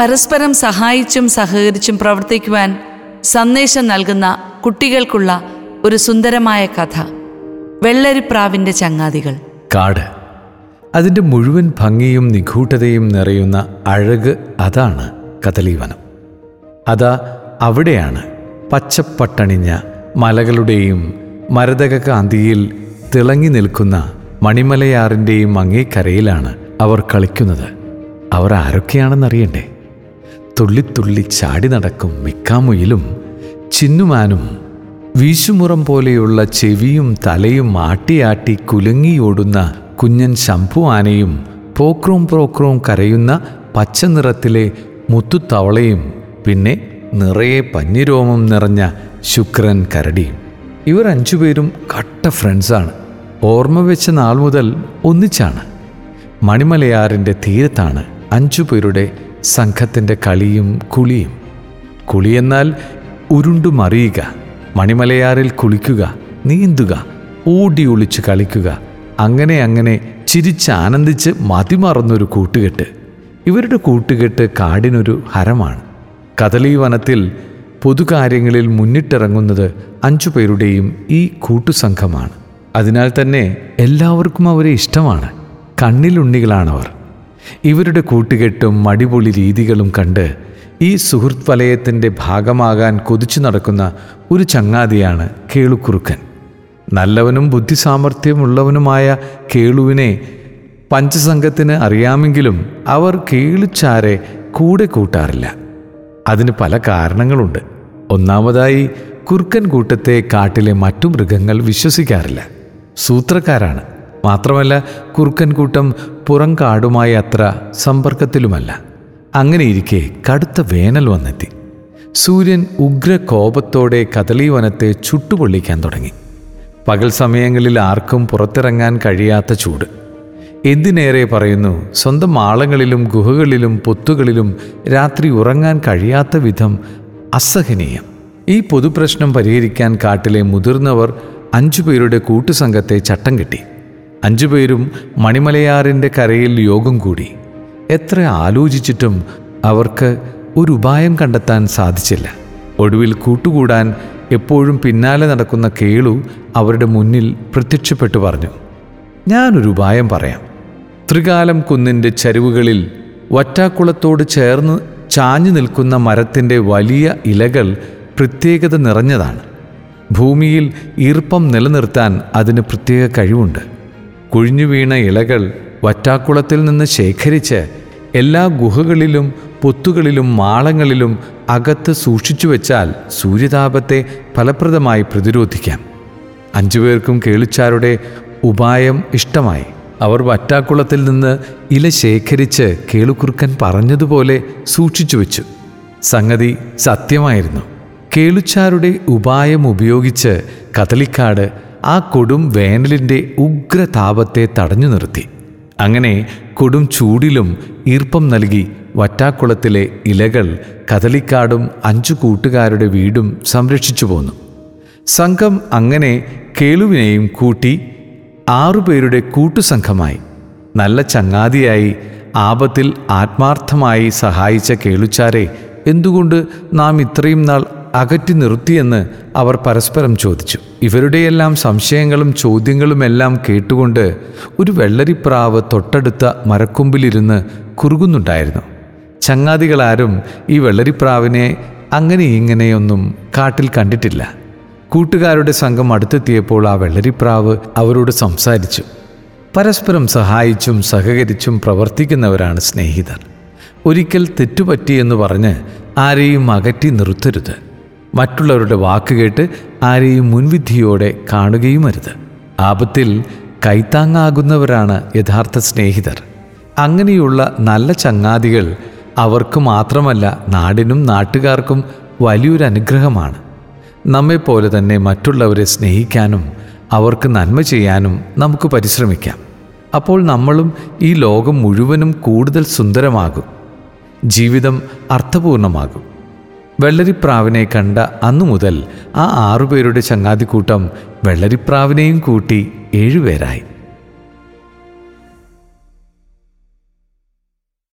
പരസ്പരം സഹായിച്ചും സഹകരിച്ചും പ്രവർത്തിക്കുവാൻ സന്ദേശം നൽകുന്ന കുട്ടികൾക്കുള്ള ഒരു സുന്ദരമായ കഥ. വെള്ളരിപ്രാവിന്റെ ചങ്ങാതികൾ. കാട്. അതിന്റെ മുഴുവൻ ഭംഗിയും നിഗൂഢതയും നിറയുന്ന അഴക് അതാണ് കദളീവനം. അതാ അവിടെയാണ് പച്ചപ്പട്ടണിഞ്ഞ മലകളുടെയും മരതക കാന്തിയിൽ തിളങ്ങി നിൽക്കുന്ന മണിമലയാറിന്റെയും അങ്ങേക്കരയിലാണ് അവർ കളിക്കുന്നത്. അവർ ആരൊക്കെയാണെന്നറിയണ്ടേ? തുള്ളിത്തുള്ളി ചാടി നടക്കും മിക്കാമുയിലും ചിന്നുമാനും വീശുമുറം പോലെയുള്ള ചെവിയും തലയും ആട്ടിയാട്ടി കുലുങ്ങിയോടുന്ന കുഞ്ഞൻ ശംഭു ആനയും പോക്രോം പ്രോക്രോം കരയുന്ന പച്ച നിറത്തിലെ മുത്തുത്തവളയും പിന്നെ നിറയെ പഞ്ഞിരോമം നിറഞ്ഞ ശുക്രൻ കരടിയും ഇവർ അഞ്ചുപേരും കട്ട ഫ്രണ്ട്സാണ് ഓർമ്മ വെച്ച നാൾ മുതൽ ഒന്നിച്ചാണ്. മണിമലയാറിന്റെ തീരത്താണ് അഞ്ചു പേരുടെ സംഘത്തിന്റെ കളിയും കുളിയും. കുളിയെന്നാൽ ഉരുണ്ടു മറിയുക മണിമലയാറിൽ കുളിക്കുക നീന്തുക ഓടി ഒളിച്ച് കളിക്കുക അങ്ങനെ അങ്ങനെ ചിരിച്ച് ആനന്ദിച്ച് മതിമറന്നൊരു കൂട്ടുകെട്ട്. ഇവരുടെ കൂട്ടുകെട്ട് കാടിനൊരു ഹരമാണ്. കദളി വനത്തിൽ പൊതുകാര്യങ്ങളിൽ മുന്നിട്ടിറങ്ങുന്നത് അഞ്ചു പേരുടെയും ഈ കൂട്ടുസംഘമാണ്. അതിനാൽ തന്നെ എല്ലാവർക്കും അവരെ ഇഷ്ടമാണ്. കണ്ണിലുണ്ണികളാണവർ. ഇവരുടെ കൂട്ടുകെട്ടും മടിപൊളി രീതികളും കണ്ട് ഈ സുഹൃത് വലയത്തിന്റെ ഭാഗമാകാൻ കൊതിച്ചു നടക്കുന്ന ഒരു ചങ്ങാതിയാണ് കേളുക്കുറുക്കൻ. നല്ലവനും ബുദ്ധിസാമർഥ്യമുള്ളവനുമായ കേളുവിനെ പഞ്ചസംഘത്തിന് അറിയാമെങ്കിലും അവർ കേളുച്ചാരെ കൂടെ കൂട്ടാറില്ല. അതിന് പല കാരണങ്ങളുണ്ട്. ഒന്നാമതായി കുറുക്കൻ കൂട്ടത്തെ കാട്ടിലെ മറ്റു മൃഗങ്ങൾ വിശ്വസിക്കാറില്ല. സൂത്രക്കാരാണ്. മാത്രമല്ല കുറുക്കൻ കൂട്ടം പുറം കാടുമായി അത്ര സമ്പർക്കത്തിലുമല്ല. അങ്ങനെയിരിക്കെ കടുത്ത വേനൽ വന്നെത്തി. സൂര്യൻ ഉഗ്ര കോപത്തോടെ കദളീവനത്തെ ചുട്ടുപൊള്ളിക്കാൻ തുടങ്ങി. പകൽ സമയങ്ങളിൽ ആർക്കും പുറത്തിറങ്ങാൻ കഴിയാത്ത ചൂട്. എന്തിനേറെ പറയുന്നു സ്വന്തം മാളങ്ങളിലും ഗുഹകളിലും പൊത്തുകളിലും രാത്രി ഉറങ്ങാൻ കഴിയാത്ത വിധം അസഹനീയം. ഈ പൊതുപ്രശ്നം പരിഹരിക്കാൻ കാട്ടിലെ മുതിർന്നവർ അഞ്ചുപേരുടെ കൂട്ടുസംഘത്തെ ചട്ടം കെട്ടി. അഞ്ചുപേരും മണിമലയാറിന്റെ കരയിൽ യോഗം കൂടി. എത്ര ആലോചിച്ചിട്ടും അവർക്ക് ഒരു ഉപായം കണ്ടെത്താൻ സാധിച്ചില്ല. ഒടുവിൽ കൂട്ടുകൂടാൻ എപ്പോഴും പിന്നാലെ നടക്കുന്ന കേളു അവരുടെ മുന്നിൽ പ്രത്യക്ഷപ്പെട്ടു പറഞ്ഞു ഞാനൊരു ഉപായം പറയാം. ത്രികാലം കുന്നിന്റെ ചരിവുകളിൽ വറ്റാക്കുളത്തോട് ചേർന്ന് ചാഞ്ഞു നിൽക്കുന്ന മരത്തിന്റെ വലിയ ഇലകൾ പ്രത്യേകത നിറഞ്ഞതാണ്. ഭൂമിയിൽ ഈർപ്പം നിലനിർത്താൻ അതിന് പ്രത്യേക കഴിവുണ്ട്. കുഴിഞ്ഞു വീണ ഇലകൾ വറ്റാക്കുളത്തിൽ നിന്ന് ശേഖരിച്ച് എല്ലാ ഗുഹകളിലും പൊത്തുകളിലും മാളങ്ങളിലും അകത്ത് സൂക്ഷിച്ചു വെച്ചാൽ സൂര്യതാപത്തെ ഫലപ്രദമായി പ്രതിരോധിക്കാം. അഞ്ചുപേർക്കും കേളിച്ചാരുടെ ഉപായം ഇഷ്ടമായി. അവർ വറ്റാക്കുളത്തിൽ നിന്ന് ഇല ശേഖരിച്ച് കേളുക്കുറുക്കൻ പറഞ്ഞതുപോലെ സൂക്ഷിച്ചു വെച്ചു. സംഗതി സത്യമായിരുന്നു. കേളുച്ചാരുടെ ഉപായം ഉപയോഗിച്ച് കദളിക്കാട് ആ കൊടും വേനലിന്റെ ഉഗ്രതാപത്തെ തടഞ്ഞു നിർത്തി. അങ്ങനെ കൊടും ചൂടിലും ഈർപ്പം നൽകി വറ്റാക്കുളത്തിലെ ഇലകൾ കദളിക്കാടും അഞ്ചു കൂട്ടുകാരുടെ വീടും സംരക്ഷിച്ചു പോന്നു. സംഘം അങ്ങനെ കേളുവിനെയും കൂട്ടി ആറുപേരുടെ കൂട്ടുസംഘമായി. നല്ല ചങ്ങാതിയായി ആപത്തിൽ ആത്മാർത്ഥമായി സഹായിച്ച കേളുച്ചാരെ എന്തുകൊണ്ട് നാം ഇത്രയും നാൾ അകറ്റി നിർത്തിയെന്ന് അവർ പരസ്പരം ചോദിച്ചു. ഇവരുടെയെല്ലാം സംശയങ്ങളും ചോദ്യങ്ങളുമെല്ലാം കേട്ടുകൊണ്ട് ഒരു വെള്ളരിപ്രാവ് തൊട്ടടുത്ത മരക്കൊമ്പിലിരുന്ന് കുറുകുന്നുണ്ടായിരുന്നു. ചങ്ങാതികളാരും ഈ വെള്ളരിപ്രാവിനെ അങ്ങനെ ഇങ്ങനെയൊന്നും കാട്ടിൽ കണ്ടിട്ടില്ല. കൂട്ടുകാരുടെ സംഘം അടുത്തെത്തിയപ്പോൾ ആ വെള്ളരിപ്രാവ് അവരോട് സംസാരിച്ചു. പരസ്പരം സഹായിച്ചും സഹകരിച്ചും പ്രവർത്തിക്കുന്നവരാണ് സ്നേഹിതർ. ഒരിക്കൽ തെറ്റുപറ്റിയെന്ന് പറഞ്ഞ് ആരെയും അകറ്റി നിർത്തരുത്. മറ്റുള്ളവരുടെ വാക്കുകേട്ട് ആരെയും മുൻവിധിയോടെ കാണുകയും അരുത് ആപത്തിൽ കൈത്താങ്ങാകുന്നവരാണ് യഥാർത്ഥ സ്നേഹിതർ. അങ്ങനെയുള്ള നല്ല ചങ്ങാതികൾ അവർക്ക് മാത്രമല്ല നാടിനും നാട്ടുകാർക്കും വലിയൊരു അനുഗ്രഹമാണ് നമ്മെപ്പോലെ തന്നെ മറ്റുള്ളവരെ സ്നേഹിക്കാനും അവർക്ക് നന്മ ചെയ്യാനും നമുക്ക് പരിശ്രമിക്കാം. അപ്പോൾ നമ്മളും ഈ ലോകം മുഴുവനും കൂടുതൽ സുന്ദരമാകും. ജീവിതം അർത്ഥപൂർണമാകും. വെള്ളരിപ്രാവിനെ കണ്ട അന്നു മുതൽ ആ ആറുപേരുടെ ചങ്ങാതിക്കൂട്ടം വെള്ളരിപ്രാവിനെയും കൂട്ടി ഏഴുപേരായി.